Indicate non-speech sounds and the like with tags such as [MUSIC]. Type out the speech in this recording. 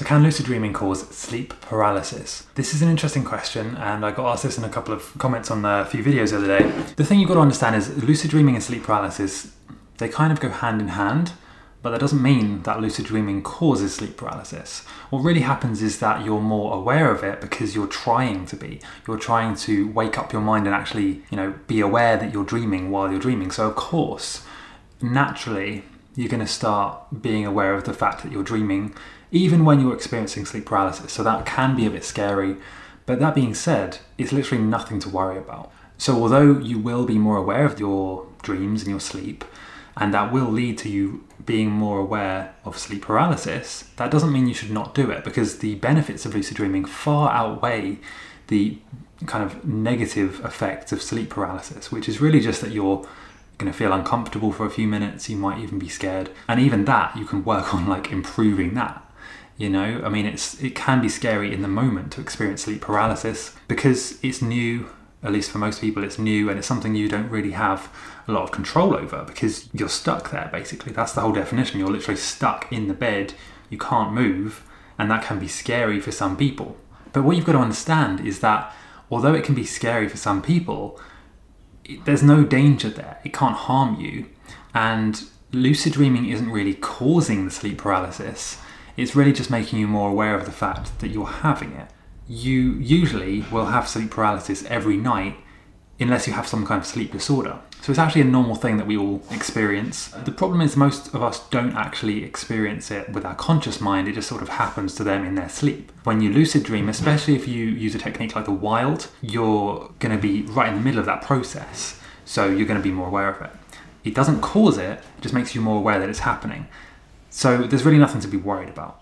So, can lucid dreaming cause sleep paralysis? This is an interesting question, and I got asked this in a couple of comments on uh, a few videos the other day. The thing you've got to understand is lucid dreaming and sleep paralysis, they kind of go hand in hand, but that doesn't mean that lucid dreaming causes sleep paralysis. What really happens is that you're more aware of it because you're trying to be. You're trying to wake up your mind and actually, you know, be aware that you're dreaming while you're dreaming. So, of course, naturally, you're going to start being aware of the fact that you're dreaming even when you're experiencing sleep paralysis. So that can be a bit scary. But that being said, it's literally nothing to worry about. So although you will be more aware of your dreams and your sleep, and that will lead to you being more aware of sleep paralysis, that doesn't mean you should not do it because the benefits of lucid dreaming far outweigh the kind of negative effects of sleep paralysis, which is really just that you're going to feel uncomfortable for a few minutes, you might even be scared. And even that, you can work [LAUGHS] on like improving that. You know, I mean, it's it can be scary in the moment to experience sleep paralysis because it's new. At least for most people, it's new and it's something you don't really have a lot of control over because you're stuck there. Basically, that's the whole definition. You're literally stuck in the bed. You can't move, and that can be scary for some people. But what you've got to understand is that although it can be scary for some people, there's no danger there. It can't harm you, and lucid dreaming isn't really causing the sleep paralysis it's really just making you more aware of the fact that you're having it. You usually will have sleep paralysis every night unless you have some kind of sleep disorder. So it's actually a normal thing that we all experience. The problem is most of us don't actually experience it with our conscious mind, it just sort of happens to them in their sleep. When you lucid dream, especially if you use a technique like the WILD, you're going to be right in the middle of that process. So you're going to be more aware of it. It doesn't cause it, it just makes you more aware that it's happening. So there's really nothing to be worried about.